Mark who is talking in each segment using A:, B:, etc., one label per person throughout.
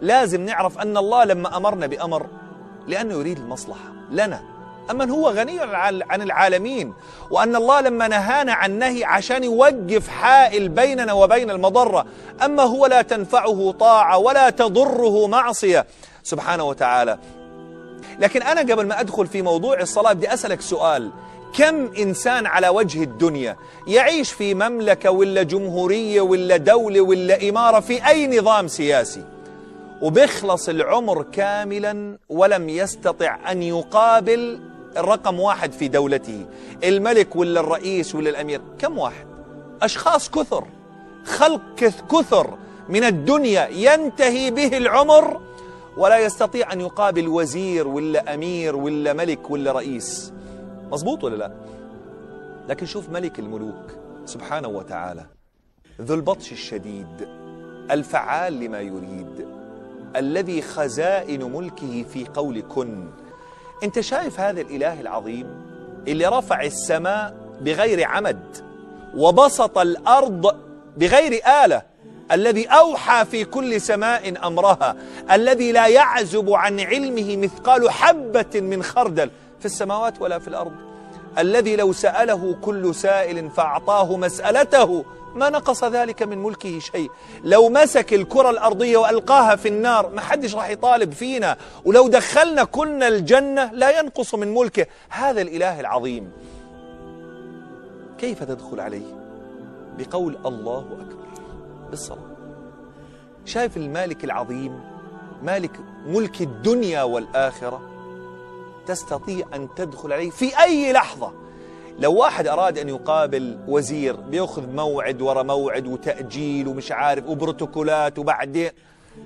A: لازم نعرف أن الله لما أمرنا بأمر لأنه يريد المصلحة لنا. أما هو غني عن العالمين وأن الله لما نهانا عن نهي عشان يوقف حائل بيننا وبين المضرة أما هو لا تنفعه طاعة ولا تضره معصية. سبحانه وتعالى. لكن أنا قبل ما أدخل في موضوع الصلاة بدي أسألك سؤال. كم إنسان على وجه الدنيا يعيش في مملكة ولا جمهورية ولا دولة ولا إمارة في أي نظام سياسي؟ وبيخلص العمر كاملا ولم يستطع أن يقابل الرقم واحد في دولته. الملك ولا الرئيس ولا الأمير كم واحد؟ أشخاص كثر خلق كثر من الدنيا ينتهي به العمر ولا يستطيع أن يقابل وزير ولا أمير ولا ملك ولا رئيس. مظبوط ولا لا؟ لكن شوف ملك الملوك سبحانه وتعالى ذو البطش الشديد الفعال لما يريد. الذي خزائن ملكه في قول كن. انت شايف هذا الإله العظيم اللي رفع السماء بغير عمد وبسط الأرض بغير آلة الذي أوحى في كل سماء أمرها الذي لا يعزب عن علمه مثقال حبة من خردل في السماوات ولا في الأرض الذي لو سأله كل سائل فأعطاه مسألته ما نقص ذلك من ملكه شيء. لو مسك الكرة الأرضية وألقاها في النار ما حدش راح يطالب فينا. ولو دخلنا كلنا الجنة لا ينقص من ملكه. هذا الإله العظيم. كيف تدخل عليه؟ بقول الله أكبر. بالصلاة. شايف المالك العظيم؟ مالك ملك الدنيا والآخرة. تستطيع أن تدخل عليه في أي لحظة. لو واحد أراد أن يقابل وزير بيأخذ موعد ورا موعد وتأجيل ومش عارف وبروتوكولات وبعدين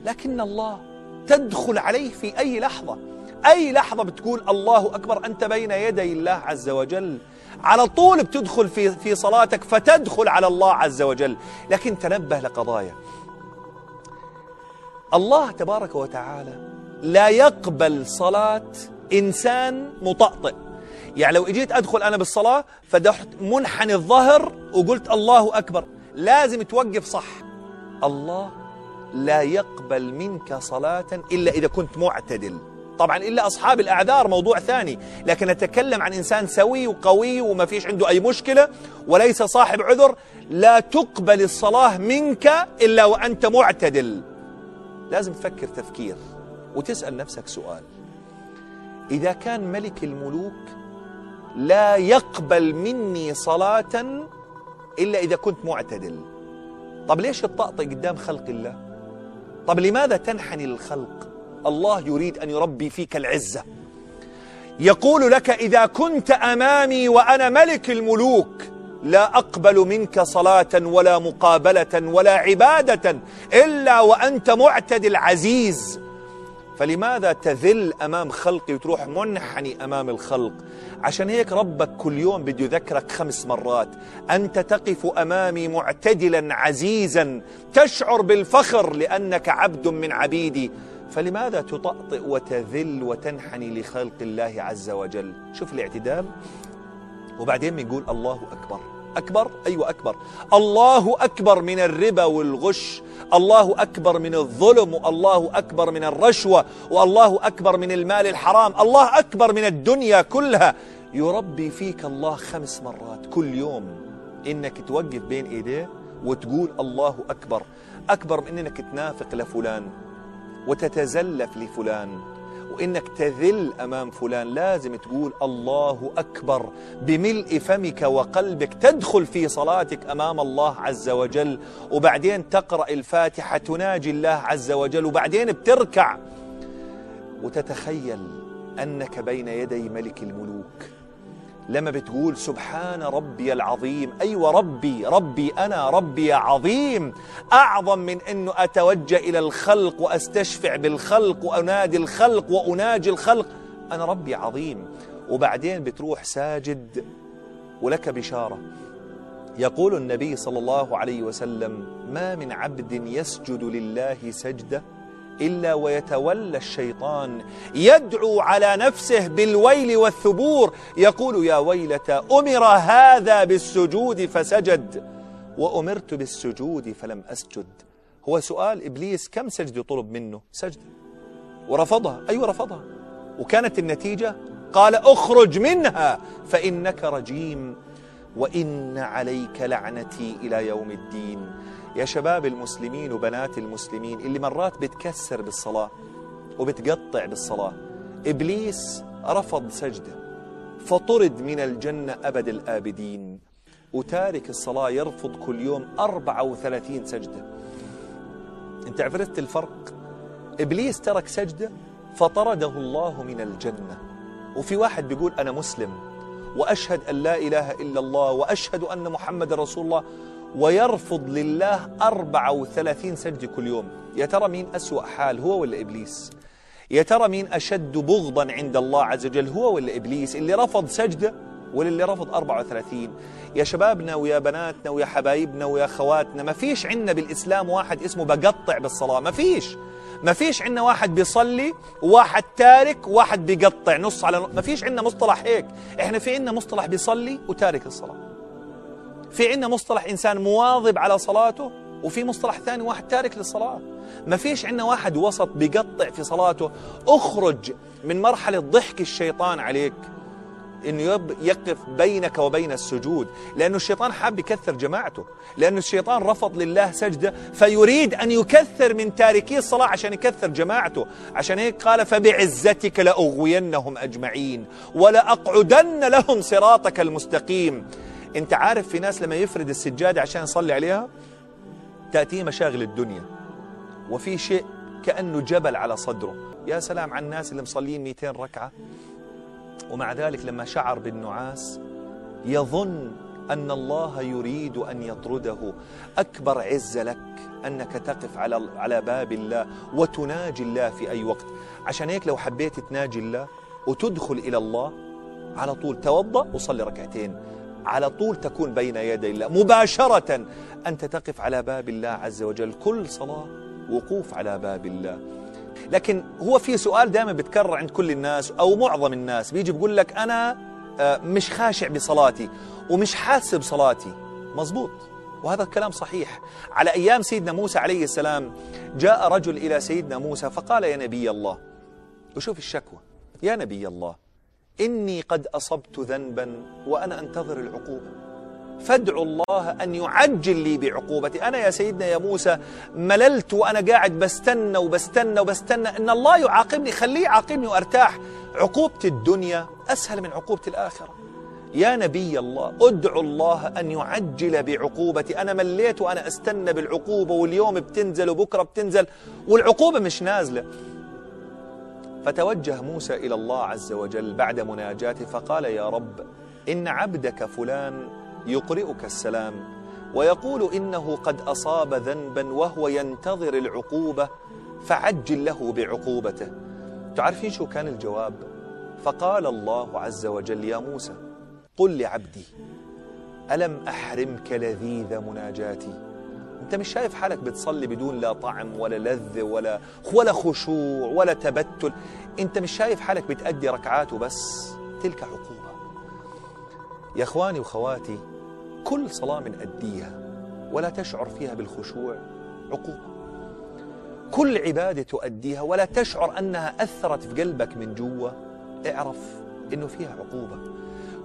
A: لكن الله تدخل عليه في أي لحظة. أي لحظة بتقول الله أكبر أنت بين يدي الله عز وجل. على طول بتدخل في في صلاتك فتدخل على الله عز وجل. لكن تنبه لقضايا. الله تبارك وتعالى لا يقبل صلاة إنسان مطأطئ. يعني لو اجيت ادخل أنا بالصلاة فدحت منحني الظهر وقلت الله أكبر. لازم توقف صح. الله لا يقبل منك صلاة إلا إذا كنت معتدل. طبعا إلا أصحاب الأعذار موضوع ثاني. لكن أتكلم عن إنسان سوي وقوي وما فيش عنده أي مشكلة وليس صاحب عذر. لا تقبل الصلاة منك إلا وأنت معتدل. لازم تفكر تفكير وتسأل نفسك سؤال. إذا كان ملك الملوك لا يقبل مني صلاة إلا إذا كنت معتدل. طب ليش تطأطئ قدام خلق الله؟ طب لماذا تنحني للخلق الله يريد أن يربي فيك العزة. يقول لك إذا كنت أمامي وأنا ملك الملوك لا أقبل منك صلاة ولا مقابلة ولا عبادة إلا وأنت معتدل عزيز. فلماذا تذل أمام خلقي وتروح منحني أمام الخلق؟ عشان هيك ربك كل يوم بده يذكرك خمس مرات. أنت تقف أمامي معتدلا عزيزا تشعر بالفخر لأنك عبد من عبيدي. فلماذا تطأطئ وتذل وتنحني لخلق الله عز وجل؟ شوف الاعتدال وبعدين بنقول الله أكبر. أكبر؟ أيوة أكبر. الله أكبر من الربا والغش الله أكبر من الظلم والله أكبر من الرشوة والله أكبر من المال الحرام الله أكبر من الدنيا كلها. يربي فيك الله خمس مرات كل يوم إنك توقف بين إيديه وتقول الله أكبر. أكبر من إنك تنافق لفلان وتتزلف لفلان. وإنك تذل أمام فلان. لازم تقول الله أكبر بملء فمك وقلبك. تدخل في صلاتك أمام الله عز وجل وبعدين تقرأ الفاتحة تناجي الله عز وجل وبعدين بتركع. وتتخيل أنك بين يدي ملك الملوك. لما بتقول سبحان ربي العظيم أيوة ربي ربي أنا ربي عظيم. أعظم من أنه أتوجه إلى الخلق وأستشفع بالخلق وأنادي الخلق وأناجي الخلق. أنا ربي عظيم. وبعدين بتروح ساجد ولك بشارة. يقول النبي صلى الله عليه وسلم ما من عبد يسجد لله سجدة إلا ويتولى الشيطان. يدعو على نفسه بالويل والثبور. يقول يا ويلتى أمر هذا بالسجود فسجد. وأمرت بالسجود فلم أسجد. هو سؤال إبليس كم سجدة طلب منه؟ سجدة ورفضها. أيوة رفضها. وكانت النتيجة قال اخرج منها فإنك رجيم. وإن عليك لعنتي إلى يوم الدين. يا شباب المسلمين وبنات المسلمين اللي مرات بتكسر بالصلاة وبتقطع بالصلاة. إبليس رفض سجدة فطرد من الجنة أبد الآبدين وتارك الصلاة يرفض كل يوم 34 سجدة. أنت عرفت الفرق؟ إبليس ترك سجدة فطرده الله من الجنة. وفي واحد بيقول أنا مسلم وأشهد أن لا إله إلا الله وأشهد أن محمد رسول الله. ويرفض لله 34 سجدة كل يوم. يا ترى مين أسوأ حال هو ولا إبليس؟ يا ترى مين أشد بغضا عند الله عز وجل هو ولا إبليس؟ اللي رفض سجدة ولا اللي رفض 34 يا شبابنا ويا بناتنا ويا حبايبنا ويا خواتنا ما فيش عندنا بالإسلام واحد اسمه بقطع بالصلاة ما فيش. ما فيش عندنا واحد بيصلي وواحد تارك وواحد بيقطع نص على نص. ما فيش عندنا مصطلح هيك. إحنا في عندنا مصطلح بيصلي وتارك الصلاة. في عندنا مصطلح إنسان مواظب على صلاته وفي مصطلح ثاني واحد تارك للصلاة. ما فيش عندنا واحد وسط بيقطع في صلاته اخرج من مرحلة ضحك الشيطان عليك. إنه يقف بينك وبين السجود. لأنه الشيطان حاب يكثر جماعته. لأنه الشيطان رفض لله سجده فيريد أن يكثر من تاركي الصلاة عشان يكثر جماعته. عشان هيك قال فبعزتك لأغوينهم أجمعين ولأقعدن لهم صراطك المستقيم. انت عارف في ناس لما يفرد السجادة عشان يصلي عليها؟ تأتيه مشاغل الدنيا. وفي شيء كأنه جبل على صدره. يا سلام على الناس اللي مصلين 200 ركعة. ومع ذلك لما شعر بالنعاس يظن أن الله يريد أن يطرده. أكبر عز لك أنك تقف على على باب الله وتناجي الله في أي وقت. عشان هيك لو حبيت تناجي الله وتدخل إلى الله على طول توضأ وصلي ركعتين. على طول تكون بين يدي الله. مباشرة أنت تقف على باب الله عز وجل. كل صلاة وقوف على باب الله. لكن هو في سؤال دائما بتكرر عند كل الناس أو معظم الناس. بيجي بيقول لك أنا مش خاشع بصلاتي ومش حاسب صلاتي. مزبوط وهذا الكلام صحيح. على أيام سيدنا موسى عليه السلام جاء رجل إلى سيدنا موسى فقال يا نبي الله وشوف الشكوى. يا نبي الله إني قد أصبت ذنبا وأنا أنتظر العقوبة. فادعوا الله أن يعجل لي بعقوبتي. أنا يا سيدنا يا موسى مللت وأنا قاعد بستنى وبستنى وبستنى إن الله يعاقبني. خليه يعاقبني وأرتاح. عقوبة الدنيا أسهل من عقوبة الآخرة. يا نبي الله ادعوا الله أن يعجل بعقوبتي. أنا مليت وأنا أستنى بالعقوبة واليوم بتنزل وبكرة بتنزل والعقوبة مش نازلة. فتوجه موسى إلى الله عز وجل بعد مناجاته فقال يا رب إن عبدك فلان يقرئك السلام ويقول إنه قد أصاب ذنبا وهو ينتظر العقوبة فعجل له بعقوبته. تعرفين شو كان الجواب؟ فقال الله عز وجل يا موسى قل لعبدي ألم أحرمك لذيذ مناجاتي؟ أنت مش شايف حالك بتصلي بدون لا طعم ولا لذة ولا ولا خشوع ولا تبتل؟ أنت مش شايف حالك بتأدي ركعات وبس؟ تلك عقوبة. يا إخواني وخواتي كل صلاة بنأديها ولا تشعر فيها بالخشوع عقوبة. كل عبادة تؤديها ولا تشعر أنها أثرت في قلبك من جوا اعرف إنه فيها عقوبة.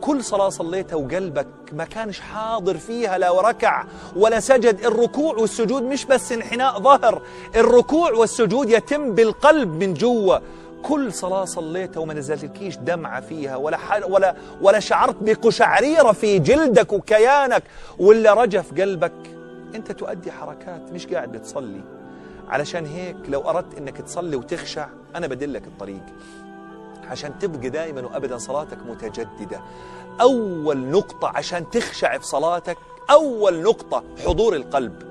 A: كل صلاة صليتها وقلبك ما كانش حاضر فيها لا وركع ولا سجد. الركوع والسجود مش بس انحناء ظهر الركوع والسجود يتم بالقلب من جوا كل صلاة صليتها وما نزلتلكيش دمعة فيها ولا ولا ولا شعرت بقشعريرة في جلدك وكيانك ولا رجف قلبك. أنت تؤدي حركات مش قاعد بتصلي. علشان هيك لو أردت أنك تصلي وتخشع أنا بدلك الطريق. عشان تبقى دائما وأبدا صلاتك متجددة. أول نقطة عشان تخشع في صلاتك أول نقطة حضور القلب.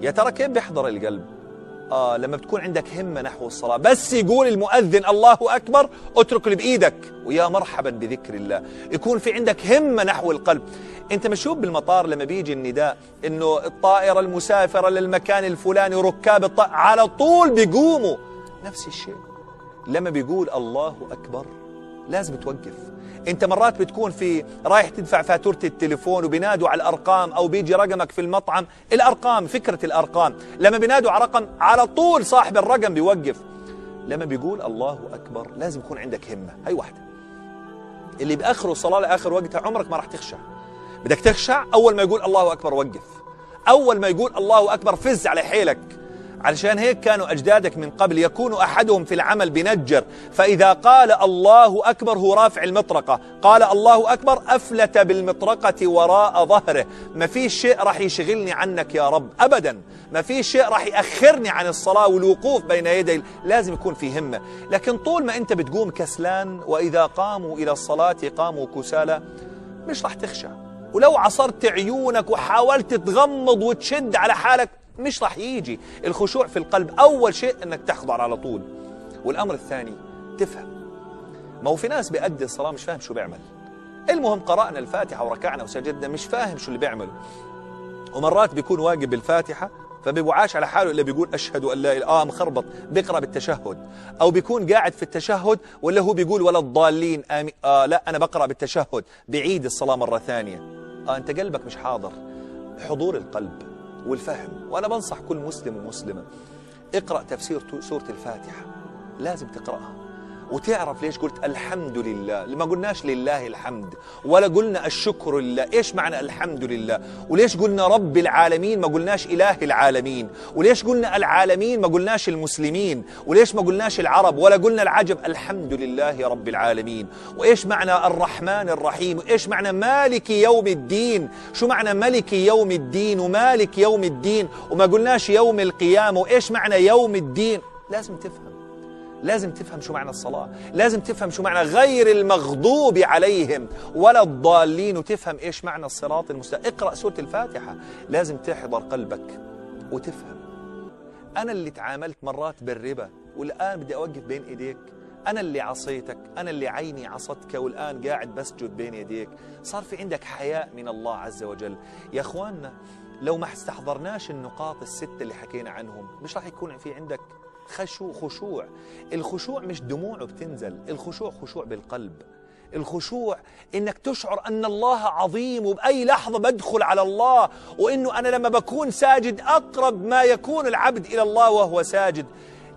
A: يا ترى كيف بيحضر القلب؟ آه لما بتكون عندك همة نحو الصلاة. بس يقول المؤذن الله أكبر اترك اللي بإيدك. ويا مرحبا بذكر الله. يكون في عندك همة نحو القلب. أنت مشوف بالمطار لما بيجي النداء إنه الطائرة المسافرة للمكان الفلاني وركاب الطائرة على طول بيقوموا. نفس الشيء. لما بيقول الله أكبر لازم توقف. أنت مرات بتكون في رايح تدفع فاتورة التليفون وبينادوا على الأرقام أو بيجي رقمك في المطعم الأرقام فكرة الأرقام. لما بينادوا على رقم على طول صاحب الرقم بيوقف. لما بيقول الله أكبر لازم يكون عندك همة. هاي واحدة. اللي باخره الصلاة لآخر وقتها عمرك ما راح تخشع. بدك تخشع أول ما يقول الله أكبر وقف. أول ما يقول الله أكبر فز على حيلك. علشان هيك كانوا أجدادك من قبل يكون أحدهم في العمل بنجر. فإذا قال الله أكبر هو رافع المطرقة. قال الله أكبر أفلت بالمطرقة وراء ظهره. ما في شيء راح يشغلني عنك يا رب أبدا. ما في شيء راح يأخرني عن الصلاة والوقوف بين يدي. لازم يكون في همة. لكن طول ما أنت بتقوم كسلان وإذا قاموا إلى الصلاة قاموا كسالى مش راح تخشع ولو عصرت عيونك وحاولت تغمض وتشد على حالك مش راح يجي. الخشوع في القلب أول شيء أنك تخضع على طول. والأمر الثاني تفهم. ما هو في ناس بيأدي الصلاة مش فاهم شو بيعمل. المهم قرأنا الفاتحة وركعنا وسجدنا مش فاهم شو اللي بيعمله ومرات بيكون واقف بالفاتحة فبيبقى عاش على حاله اللي بيقول أشهد أن لا إله آه مخربط بيقرأ بالتشهد. أو بيكون قاعد في التشهد ولا هو بيقول ولا الضالين آمين آه لا أنا بقرأ بالتشهد. بعيد الصلاة مرة ثانية. آه أنت قلبك مش حاضر. حضور القلب. والفهم. وأنا بنصح كل مسلم ومسلمة اقرأ تفسير سورة الفاتحة. لازم تقرأها. وتعرف ليش قلت الحمد لله؟ ما قلناش لله الحمد ولا قلنا الشكر لله. إيش معنى الحمد لله؟ وليش قلنا رب العالمين ما قلناش إله العالمين؟ وليش قلنا العالمين ما قلناش المسلمين؟ وليش ما قلناش العرب؟ ولا قلنا العجب الحمد لله رب العالمين. وإيش معنى الرحمن الرحيم؟ وإيش معنى مالك يوم الدين؟ شو معنى ملك يوم الدين ومالك يوم الدين؟ وما قلناش يوم القيامة. وإيش معنى يوم الدين؟ لازم تفهم. لازم تفهم شو معنى الصلاة. لازم تفهم شو معنى غير المغضوب عليهم ولا الضالين وتفهم إيش معنى الصراط المستقيم. اقرأ سورة الفاتحة. لازم تحضر قلبك وتفهم. أنا اللي تعاملت مرات بالربا والآن بدي أوقف بين إيديك. أنا اللي عصيتك. أنا اللي عيني عصتك والآن قاعد بسجد بين يديك صار في عندك حياء من الله عز وجل. يا أخواننا لو ما استحضرناش النقاط الستة اللي حكينا عنهم مش راح يكون في عندك خشوع خشوع. الخشوع مش دموع بتنزل الخشوع خشوع بالقلب. الخشوع إنك تشعر أن الله عظيم وبأي لحظة بدخل على الله وإنه أنا لما بكون ساجد أقرب ما يكون العبد إلى الله وهو ساجد.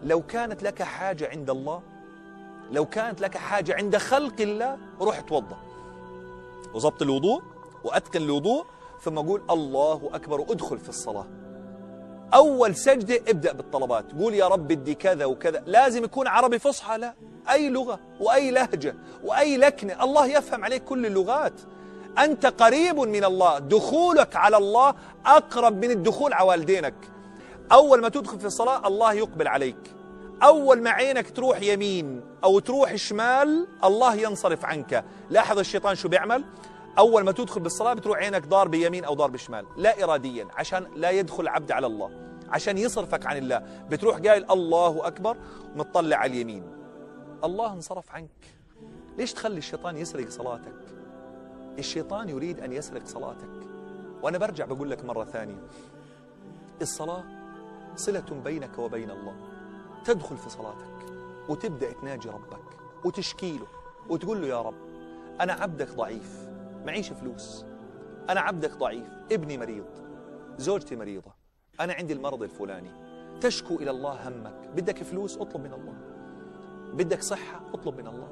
A: لو كانت لك حاجة عند الله لو كانت لك حاجة عند خلق الله روح توضأ. وضبط الوضوء وأتقن الوضوء ثم قول الله أكبر وأدخل في الصلاة. أول سجدة ابدأ بالطلبات. قول يا رب بدي كذا وكذا. لازم يكون عربي فصحى. لا أي لغة وأي لهجة وأي لكنة. الله يفهم عليك كل اللغات. أنت قريب من الله. دخولك على الله أقرب من الدخول على والدينك. أول ما تدخل في الصلاة الله يقبل عليك. أول ما عينك تروح يمين أو تروح شمال الله ينصرف عنك. لاحظ الشيطان شو بيعمل؟ أول ما تدخل بالصلاة بتروح عينك ضار بيمين أو ضار بشمال لا إراديا عشان لا يدخل العبد على الله عشان يصرفك عن الله. بتروح قايل الله أكبر ومطلع على اليمين. الله انصرف عنك. ليش تخلي الشيطان يسرق صلاتك؟ الشيطان يريد أن يسرق صلاتك. وأنا برجع بقول لك مرة ثانية. الصلاة صلة بينك وبين الله. تدخل في صلاتك وتبدأ تناجي ربك وتشكي له وتقول له يا رب أنا عبدك ضعيف. معيش فلوس. أنا عبدك ضعيف ابني مريض زوجتي مريضة أنا عندي المرض الفلاني. تشكو إلى الله همك. بدك فلوس اطلب من الله. بدك صحة اطلب من الله.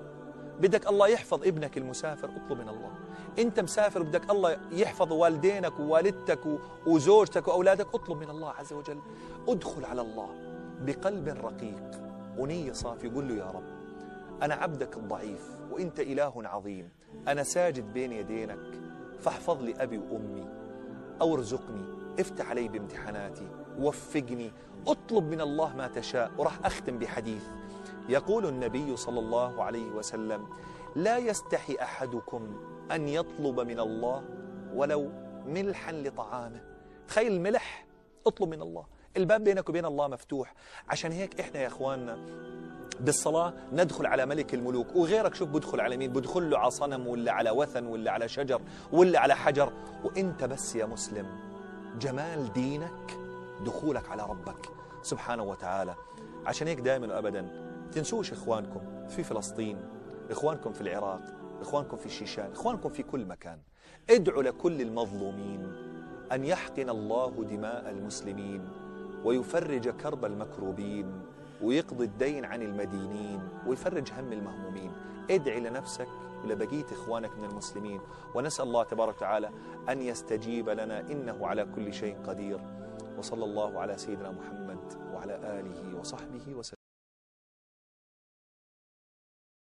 A: بدك الله يحفظ ابنك المسافر اطلب من الله. أنت مسافر بدك الله يحفظ والدينك ووالدتك وزوجتك وأولادك اطلب من الله عز وجل. ادخل على الله بقلب رقيق ونية صافي قل له يا رب أنا عبدك الضعيف وإنت إله عظيم. أنا ساجد بين يدينك فاحفظ لي أبي وأمي أو ارزقني افتح علي بامتحاناتي وفقني اطلب من الله ما تشاء وراح أختم بحديث. يقول النبي صلى الله عليه وسلم لا يستحي أحدكم أن يطلب من الله ولو ملحا لطعامه. تخيل الملح اطلب من الله. الباب بينك وبين الله مفتوح. عشان هيك إحنا يا إخواننا بالصلاة ندخل على ملك الملوك. وغيرك شوف بدخل على مين؟ بدخل له على صنم ولا على وثن ولا على شجر ولا على حجر. وإنت بس يا مسلم جمال دينك دخولك على ربك سبحانه وتعالى. عشان هيك دائما وابدا تنسوش إخوانكم في فلسطين إخوانكم في العراق إخوانكم في الشيشان إخوانكم في كل مكان. ادعوا لكل المظلومين أن يحقن الله دماء المسلمين. ويفرج كرب المكروبين ويقضي الدين عن المدينين ويفرج هم المهمومين. ادعي لنفسك ولبقية إخوانك من المسلمين. ونسأل الله تبارك وتعالى أن يستجيب لنا إنه على كل شيء قدير. وصلى الله على سيدنا محمد وعلى آله وصحبه وسلم.